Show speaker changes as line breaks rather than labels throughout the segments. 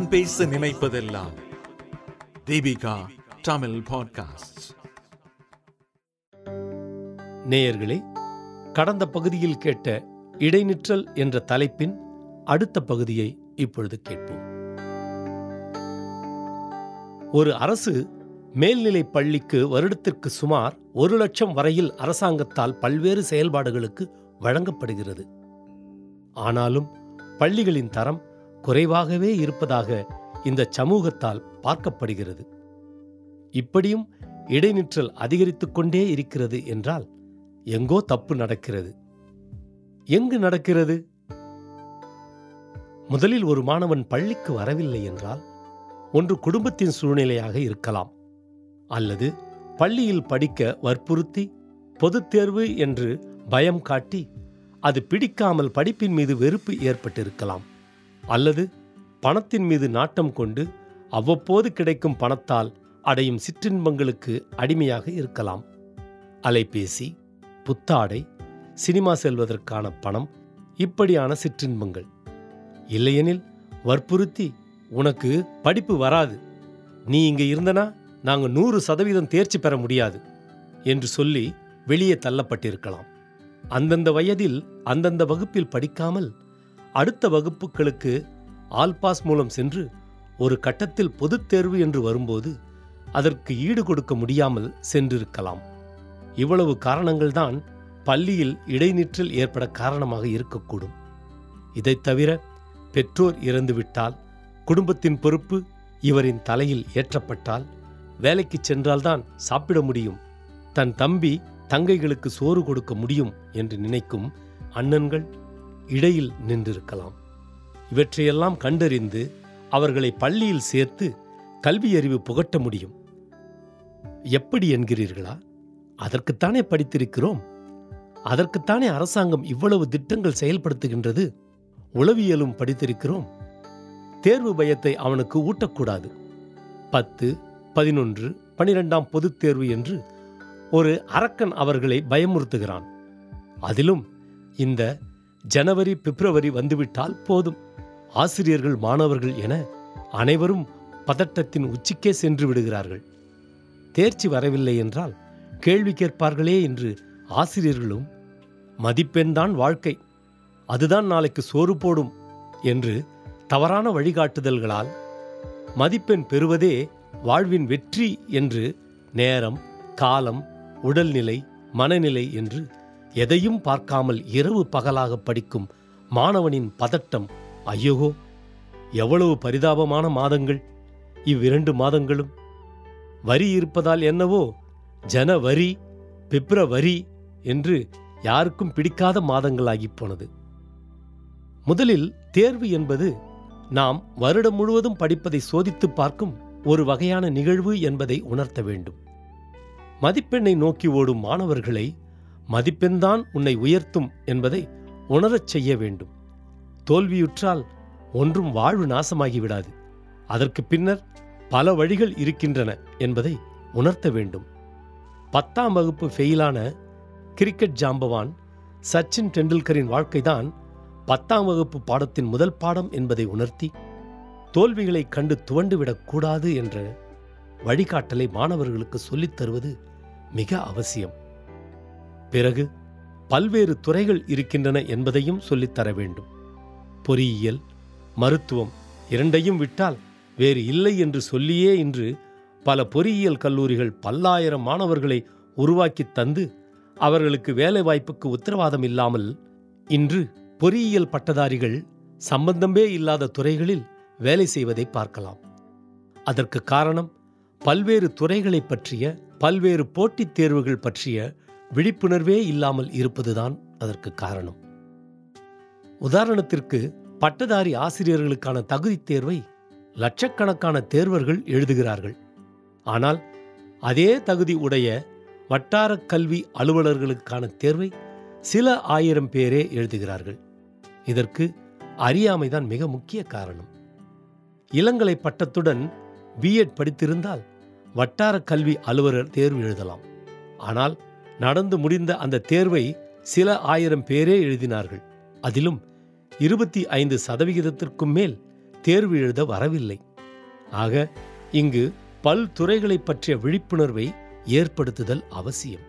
நான் பேச நினைப்பதெல்லாம். தீபிகா தமிழ் பாட்காஸ்ட்
நேயர்களே கடந்த பகுதியில் கேட்ட இடைநிற்றல் என்ற தலைப்பின் அடுத்த பகுதியை இப்பொழுது கேட்போம். ஒரு அரசு மேல்நிலைப் பள்ளிக்கு வருடத்திற்கு சுமார் ஒரு லட்சம் வரையில் அரசாங்கத்தால் பல்வேறு செயல்பாடுகளுக்கு வழங்கப்படுகிறது. ஆனாலும் பள்ளிகளின் தரம் குறைவாகவே இருப்பதாக இந்த சமூகத்தால் பார்க்கப்படுகிறது. இப்படியும் இடைநிற்றல் அதிகரித்துக்கொண்டே இருக்கிறது என்றால் எங்கோ தப்பு நடக்கிறது. எங்கு நடக்கிறது? முதலில் ஒரு மாணவன் பள்ளிக்கு வரவில்லை என்றால் ஒன்று குடும்பத்தின் சூழ்நிலையாக இருக்கலாம். அல்லது பள்ளியில் படிக்க வற்புறுத்தி பொதுத் தேர்வு என்று பயம் காட்டி அது பிடிக்காமல் படிப்பின் மீது வெறுப்பு ஏற்பட்டிருக்கலாம். அல்லது பணத்தின் மீது நாட்டம் கொண்டு அவ்வப்போது கிடைக்கும் பணத்தால் அடையும் சிற்றின்பங்களுக்கு அடிமையாக இருக்கலாம். அலைபேசி புத்தாடை சினிமா செல்வதற்கான பணம் இப்படியான சிற்றின்பங்கள். இல்லையெனில் வற்புறுத்தி உனக்கு படிப்பு வராது. நீ இங்கே இருந்தனா நாங்கள் நூறு சதவீதம் தேர்ச்சி பெற முடியாது என்று சொல்லி வெளியே தள்ளப்பட்டிருக்கலாம். அந்தந்த வயதில் அந்தந்த வகுப்பில் படிக்காமல் அடுத்த வகுப்புகளுக்கு ஆல்பாஸ் மூலம் சென்று ஒரு கட்டத்தில் பொதுத் தேர்வு என்று வரும்போது அதற்கு ஈடு கொடுக்க முடியாமல் சென்றிருக்கலாம். இவ்வளவு காரணங்கள்தான் பள்ளியில் இடைநிற்றல் ஏற்பட காரணமாக இருக்கக்கூடும். இதைத் தவிர பெற்றோர் இறந்துவிட்டால் குடும்பத்தின் பொறுப்பு இவரின் தலையில் ஏற்றப்பட்டால் வேலைக்கு சென்றால்தான் சாப்பிட முடியும். தன் தம்பி தங்கைகளுக்கு சோறு கொடுக்க முடியும் என்று நினைக்கும் அண்ணன்கள் இடையில் நின்றிருக்கலாம். இவற்றையெல்லாம் கண்டறிந்து அவர்களை பள்ளியில் சேர்த்து கல்வியறிவு புகட்ட முடியும். எப்படி என்கிறீர்களா? அதற்குத்தானே படித்திருக்கிறோம். அதற்குத்தானே அரசாங்கம் இவ்வளவு திட்டங்கள் செயல்படுத்துகின்றது. உளவியலும் படித்திருக்கிறோம். தேர்வு பயத்தை அவனுக்கு ஊட்டக்கூடாது. பத்து பதினொன்று பனிரெண்டாம் பொதுத் தேர்வு என்று ஒரு அரக்கன் அவர்களை பயமுறுத்துகிறான். அதிலும் இந்த ஜனவரி பிப்ரவரி வந்துவிட்டால் போதும். ஆசிரியர்கள் மாணவர்கள் என அனைவரும் பதட்டத்தின் உச்சிக்கே சென்று விடுகிறார்கள். தேர்ச்சி வரவில்லை என்றால் கேள்வி கேட்பார்களே என்று ஆசிரியர்களும் மதிப்பெண்தான் வாழ்க்கை. அதுதான் நாளைக்கு சோறு போடும் என்று தவறான வழிகாட்டுதல்களால் மதிப்பெண் பெறுவதே வாழ்வின் வெற்றி என்று நேரம் காலம் உடல்நிலை மனநிலை என்று எதையும் பார்க்காமல் இரவு பகலாக படிக்கும் மாணவனின் பதட்டம் ஐயோகோ எவ்வளவு பரிதாபமான மாதங்கள் இவ்விரண்டு மாதங்களும். வரி இருப்பதால் என்னவோ ஜனவரி பிப்ரவரி என்று யாருக்கும் பிடிக்காத மாதங்களாகி போனது. முதலில் தேர்வு என்பது நாம் வருடம் முழுவதும் படிப்பதை சோதித்து பார்க்கும் ஒரு வகையான நிகழ்வு என்பதை உணர்த்த வேண்டும். மதிப்பெண்ணை நோக்கி ஓடும் மாணவர்களை மதிப்பெண்தான் உன்னை உயர்த்தும் என்பதை உணரச் செய்ய வேண்டும். தோல்வியுற்றால் ஒன்றும் வாழ்வு நாசமாகிவிடாது. அதற்கு பின்னர் பல வழிகள் இருக்கின்றன என்பதை உணர்த்த வேண்டும். பத்தாம் வகுப்பு ஃபெயிலான கிரிக்கெட் ஜாம்பவான் சச்சின் டெண்டுல்கரின் வாழ்க்கைதான் பத்தாம் வகுப்பு பாடத்தின் முதல் பாடம் என்பதை உணர்த்தி தோல்விகளைக் கண்டு துவண்டுவிடக்கூடாது என்ற வழிகாட்டலை மாணவர்களுக்கு சொல்லித் தருவது மிக அவசியம். பிறகு பல்வேறு துறைகள் இருக்கின்றன என்பதையும் சொல்லித் தர வேண்டும். பொறியியல் மருத்துவம் இரண்டையும் விட்டால் வேறு இல்லை என்று சொல்லியே இன்று பல பொறியியல் கல்லூரிகள் பல்லாயிரம் மாணவர்களை உருவாக்கித் தந்து அவர்களுக்கு வேலை வாய்ப்புக்கு உத்தரவாதம் இல்லாமல் இன்று பொறியியல் பட்டதாரிகள் சம்பந்தமே இல்லாத துறைகளில் வேலை செய்வதை பார்க்கலாம். அதற்கு காரணம் பல்வேறு துறைகளைப் பற்றிய பல்வேறு போட்டித் தேர்வுகள் பற்றிய விழிப்புணர்வே இல்லாமல் இருப்பதுதான் அதற்கு காரணம். உதாரணத்திற்கு பட்டதாரி ஆசிரியர்களுக்கான தகுதித் தேர்வை லட்சக்கணக்கான தேர்வர்கள் எழுதுகிறார்கள். ஆனால் அதே தகுதி உடைய வட்டார கல்வி அலுவலர்களுக்கான தேர்வை சில ஆயிரம் பேரே எழுதுகிறார்கள். இதற்கு அறியாமைதான் மிக முக்கிய காரணம். இளங்கலை பட்டத்துடன் பிஎட் படித்திருந்தால் வட்டார கல்வி அலுவலர் தேர்வு எழுதலாம். ஆனால் நடந்து முடிந்த அந்த தேர்வை சில ஆயிரம் பேரே எழுதினார்கள். அதிலும் இருபத்தி ஐந்து சதவிகிதத்திற்கும் மேல் தேர்வு எழுத வரவில்லை. ஆக இங்கு பல்துறைகளைப் பற்றிய விழிப்புணர்வை ஏற்படுத்துதல் அவசியம்.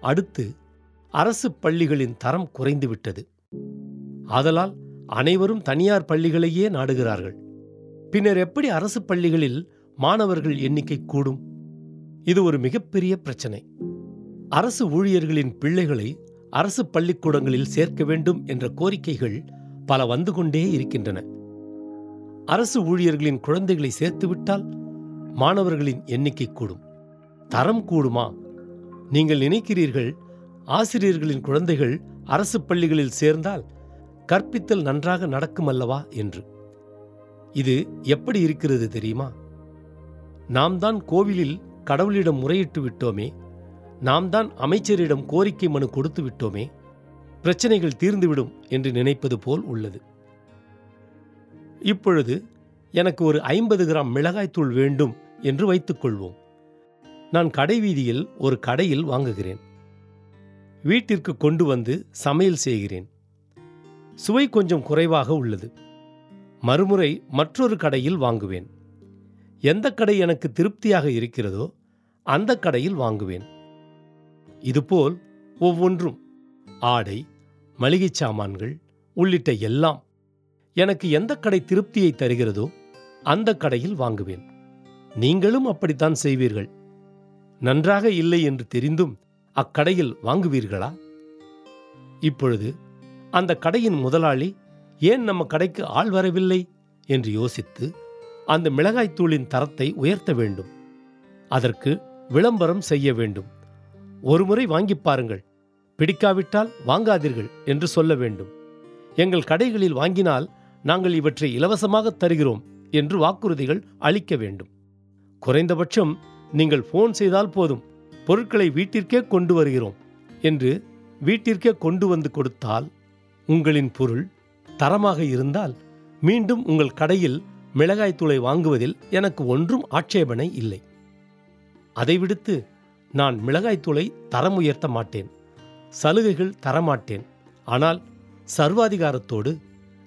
அடுத்து அரசு பள்ளிகளின் தரம் குறைந்துவிட்டது. ஆதலால் அனைவரும் தனியார் பள்ளிகளையே நாடுகிறார்கள். பின்னர் எப்படி அரசு பள்ளிகளில் மாணவர்கள் எண்ணிக்கை கூடும்? இது ஒரு மிகப்பெரிய பிரச்சனை. அரசு ஊழியர்களின் பிள்ளைகளை அரசு பள்ளிக்கூடங்களில் சேர்க்க வேண்டும் என்ற கோரிக்கைகள் பல வந்து கொண்டே இருக்கின்றன. அரசு ஊழியர்களின் குழந்தைகளை சேர்த்துவிட்டால் மாணவர்களின் எண்ணிக்கை கூடும். தரம் கூடுமா? நீங்கள் நினைக்கிறீர்கள் ஆசிரியர்களின் குழந்தைகள் அரசு பள்ளிகளில் சேர்ந்தால் கற்பித்தல் நன்றாக நடக்கும் அல்லவா என்று. இது எப்படி இருக்கிறது தெரியுமா? நாம் தான் கோவிலில் கடவுளிடம் முறையிட்டு விட்டோமே நாம் தான் அமைச்சரிடம் கோரிக்கை மனு கொடுத்து விட்டோமே பிரச்சனைகள் தீர்ந்துவிடும் என்று நினைப்பது போல் உள்ளது. இப்பொழுது எனக்கு ஒரு ஐம்பது கிராம் மிளகாய்த்தூள் வேண்டும் என்று வைத்துக்கொள்வோம் நான் கடைவீதியில் ஒரு கடையில் வாங்குகிறேன். வீட்டிற்கு கொண்டு வந்து சமையல் செய்கிறேன். சுவை கொஞ்சம் குறைவாக உள்ளது. மறுமுறை மற்றொரு கடையில் வாங்குவேன். எந்த கடை எனக்கு திருப்தியாக இருக்கிறதோ அந்த கடையில் வாங்குவேன். இதுபோல் ஒவ்வொன்றும் ஆடை மளிகைச் சாமான்கள் உள்ளிட்ட எல்லாம் எனக்கு எந்த கடை திருப்தியை தருகிறதோ அந்த கடையில் வாங்குவேன். நீங்களும் அப்படித்தான் செய்வீர்கள். நன்றாக இல்லை என்று தெரிந்தும் அக்கடையில் வாங்குவீர்களா? இப்பொழுது அந்த கடையின் முதலாளி ஏன் நம்ம கடைக்கு ஆள் வரவில்லை? என்று யோசித்து அந்த மிளகாய்த்தூளின் தரத்தை உயர்த்த வேண்டும். அதற்கு விளம்பரம் செய்ய வேண்டும். ஒருமுறை வாங்கிப் பாருங்கள். பிடிக்காவிட்டால் வாங்காதீர்கள் என்று சொல்ல வேண்டும். எங்கள் கடைகளில் வாங்கினால் நாங்கள் இவற்றை இலவசமாக தருகிறோம் என்று வாக்குறுதிகள் அளிக்க வேண்டும். குறைந்தபட்சம் நீங்கள் ஃபோன் செய்தால் போதும். பொருட்களை வீட்டிற்கே கொண்டு வருகிறோம் என்று வீட்டிற்கே கொண்டு வந்து கொடுத்தால் உங்களின் பொருள் தரமாக இருந்தால் மீண்டும் உங்கள் கடையில் மிளகாய்த்தூளை வாங்குவதில் எனக்கு ஒன்றும் ஆட்சேபனை இல்லை. அதை விடுத்து நான் மிளகாய்த்தூளை தரம் உயர்த்த மாட்டேன். சலுகைகள் தரமாட்டேன் ஆனால் சர்வாதிகாரத்தோடு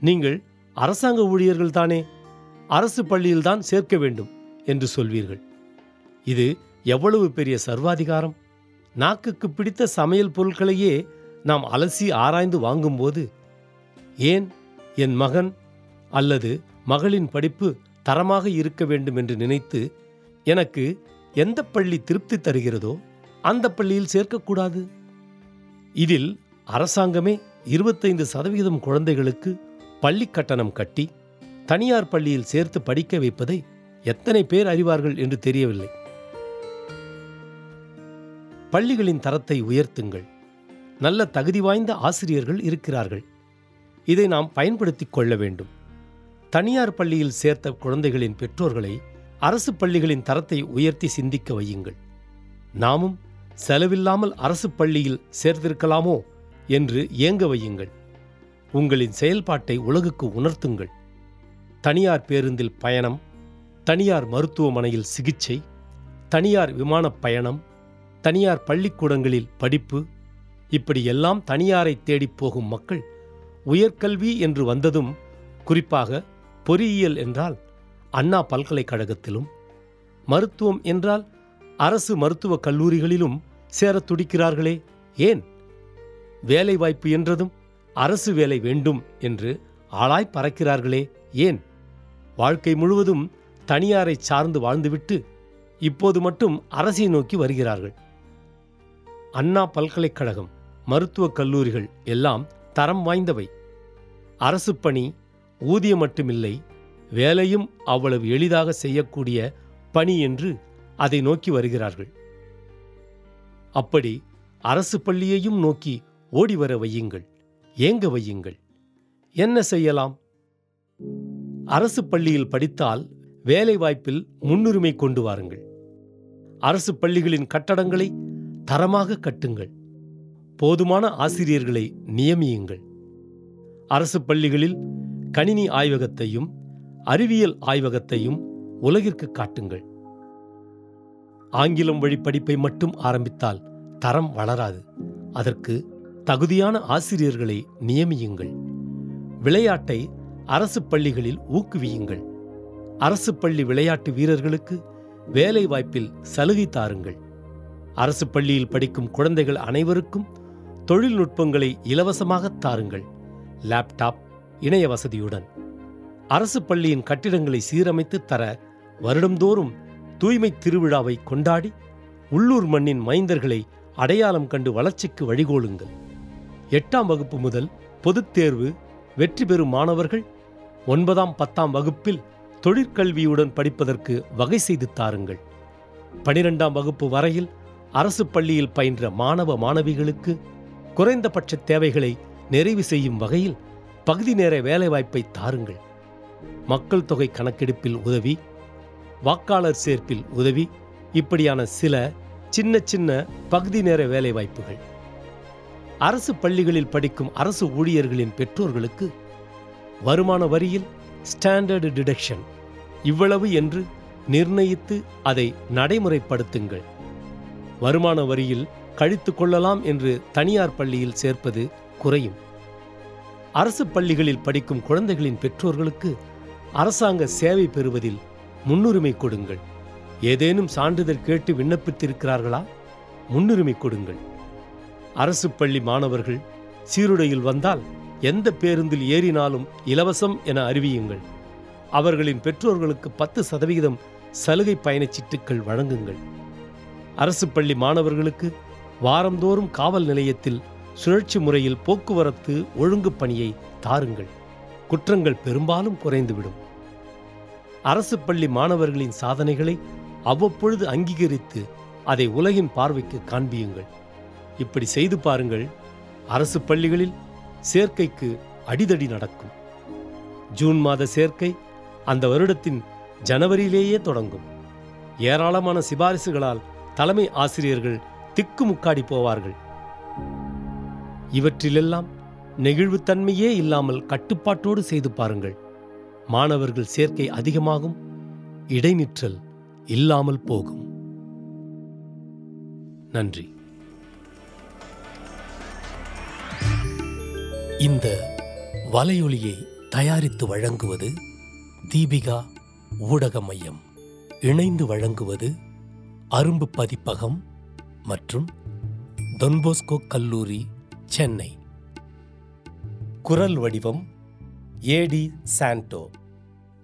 நீங்கள் அரசாங்க ஊழியர்கள் தானே? அரசு பள்ளியில்தான் சேர்க்க வேண்டும் என்று சொல்வீர்கள். இது எவ்வளவு பெரிய சர்வாதிகாரம்? நாக்குக்கு பிடித்த சமையல் பொருட்களையே நாம் அலசி ஆராய்ந்து வாங்கும்போது ஏன் என் மகன் அல்லது மகளின் படிப்பு தரமாக இருக்க வேண்டும் என்று நினைத்து எனக்கு எந்த பள்ளி திருப்தி தருகிறதோ அந்த பள்ளியில் சேர்க்கக்கூடாது. இதில் அரசாங்கமே இருபத்தைந்து சதவிகிதம் குழந்தைகளுக்கு பள்ளி கட்டணம் கட்டி தனியார் பள்ளியில் சேர்த்து படிக்க வைப்பதை எத்தனை பேர் அறிவார்கள் என்று தெரியவில்லை. பள்ளிகளின் தரத்தை உயர்த்துங்கள். நல்ல தகுதி வாய்ந்த ஆசிரியர்கள் இருக்கிறார்கள். இதை நாம் பயன்படுத்திக் கொள்ள வேண்டும். தனியார் பள்ளியில் சேர்த்த குழந்தைகளின் பெற்றோர்களை அரசு பள்ளிகளின் தரத்தை உயர்த்தி சிந்திக்க வையுங்கள். நாமும் செலவில்லாமல் அரசு பள்ளியில் சேர்ந்திருக்கலாமோ என்று ஏங்க வையுங்கள். உங்களின் செயல்பாட்டை உலகுக்கு உணர்த்துங்கள். தனியார் பேருந்தில் பயணம் தனியார் மருத்துவமனையில் சிகிச்சை தனியார் விமானப் பயணம் தனியார் பள்ளிக்கூடங்களில் படிப்பு இப்படியெல்லாம் தனியாரை தேடிப் போகும் மக்கள் உயர்கல்வி என்று வந்ததும் குறிப்பாக பொறியியல் என்றால் அண்ணா பல்கலைக்கழகத்திலும் மருத்துவம் என்றால் அரசு மருத்துவக் கல்லூரிகளிலும் சேரத் துடிக்கிறார்களே ஏன்? வேலைவாய்ப்பு என்றதும் அரசு வேலை வேண்டும் என்று ஆளாய் பறக்கிறார்களே ஏன்? வாழ்க்கை முழுவதும் தனியாரை சார்ந்து வாழ்ந்துவிட்டு இப்போது மட்டும் அரசை நோக்கி வருகிறார்கள். அண்ணா பல்கலைக்கழகம் மருத்துவக் கல்லூரிகள் எல்லாம் தரம் வாய்ந்தவை. அரசு பணி ஊதியம் மட்டுமில்லை வேலையும் அவ்வளவு எளிதாக செய்யக்கூடிய பணி என்று அதை நோக்கி வருகிறார்கள். அப்படி அரசு பள்ளியையும் நோக்கி ஓடி வர வையுங்கள் ஏங்க வையுங்கள். என்ன செய்யலாம்? அரசு பள்ளியில் படித்தால் வேலைவாய்ப்பில் முன்னுரிமை கொண்டு வாருங்கள். அரசு பள்ளிகளின் கட்டடங்களை தரமாக கட்டுங்கள். போதுமான ஆசிரியர்களை நியமியுங்கள். அரசு பள்ளிகளில் கணினி ஆய்வகத்தையும் அறிவியல் ஆய்வகத்தையும் உலகிற்கு காட்டுங்கள். ஆங்கிலம் வழி படிப்பை மட்டும் ஆரம்பித்தால் தரம் வளராது. அதற்கு தகுதியான ஆசிரியர்களை நியமியுங்கள். விளையாட்டை அரசு பள்ளிகளில் ஊக்குவியுங்கள். அரசு பள்ளி விளையாட்டு வீரர்களுக்கு வேலை வாய்ப்பில் சலுகை தாருங்கள். அரசு பள்ளியில் படிக்கும் குழந்தைகள் அனைவருக்கும் தொழில்நுட்பங்களை இலவசமாக தாருங்கள். லேப்டாப் இணைய வசதியுடன். அரசு பள்ளியின் கட்டிடங்களை சீரமைத்து தர வருடந்தோறும் தூய்மை திருவிழாவை கொண்டாடி உள்ளூர் மண்ணின் மைந்தர்களை அடையாளம் கண்டு வளர்ச்சிக்கு வழிகோலுங்கள். எட்டாம் வகுப்பு முதல் பொதுத் தேர்வு வெற்றி பெறும் மாணவர்கள் ஒன்பதாம் பத்தாம் வகுப்பில் தொழிற்கல்வியுடன் படிப்பதற்கு வகை செய்து தாருங்கள். பனிரெண்டாம் வகுப்பு வரையில் அரசு பள்ளியில் பயின்ற மாணவ மாணவிகளுக்கு குறைந்தபட்ச தேவைகளை நிறைவு செய்யும் வகையில் பகுதி நேர வேலைவாய்ப்பை தாருங்கள். மக்கள் தொகை கணக்கெடுப்பில் உதவி வாக்காளர் சேர்ப்பில் உதவி இப்படியான சில சின்ன சின்ன பகுதி நேர வேலைவாய்ப்புகள். அரசு பள்ளிகளில் படிக்கும் அரசு ஊழியர்களின் பெற்றோர்களுக்கு வருமான வரியில் ஸ்டாண்டர்டு டிடக்ஷன். இவ்வளவு என்று நிர்ணயித்து அதை நடைமுறைப்படுத்துங்கள். வருமான வரியில் கழித்து கொள்ளலாம் என்று தனியார் பள்ளியில் சேர்ப்பது குறையும். அரசு பள்ளிகளில் படிக்கும் குழந்தைகளின் பெற்றோர்களுக்கு அரசாங்க சேவை பெறுவதில் முன்னுரிமை கொடுங்கள். ஏதேனும் சான்றிதழ் கேட்டு விண்ணப்பித்திருக்கிறார்களா? முன்னுரிமை கொடுங்கள். அரசு பள்ளி மாணவர்கள் சீருடையில் வந்தால் எந்த பேருந்தில் ஏறினாலும் இலவசம் என அறிவியுங்கள். அவர்களின் பெற்றோர்களுக்கு பத்து சதவிகிதம் சலுகை பயணச்சீட்டுகள் வழங்குங்கள். அரசு பள்ளி மாணவர்களுக்கு வாரந்தோறும் காவல் நிலையத்தில் சுழற்சி முறையில் போக்குவரத்து ஒழுங்கு பணியை தாருங்கள். குற்றங்கள் பெரும்பாலும் குறைந்துவிடும். அரசு பள்ளி மாணவர்களின் சாதனைகளை அவ்வப்பொழுது அங்கீகரித்து அதை உலகின் பார்வைக்கு காண்பியுங்கள். இப்படி செய்து பாருங்கள் அரசு பள்ளிகளில் சேர்க்கைக்கு அடிதடி நடக்கும். ஜூன் மாத சேர்க்கை அந்த வருடத்தின் ஜனவரியிலேயே தொடங்கும். ஏராளமான சிபாரிசுகளால் தலைமை ஆசிரியர்கள் திக்குமுக்காடி போவார்கள். இவற்றிலெல்லாம் நெகிழ்வுத்தன்மையே இல்லாமல் கட்டுப்பாட்டோடு செய்து பாருங்கள். மாணவர்கள் சேர்க்கை அதிகமாகும் இடைநிற்றல் இல்லாமல் போகும். நன்றி. இந்த வலையொலியை தயாரித்து வழங்குவது தீபிகா ஊடக மையம் இணைந்து வழங்குவது அரும்பு பதிப்பகம் மற்றும் தொன்போஸ்கோ கல்லூரி சென்னை. குரல் வடிவம் ஏடி சாண்டோ.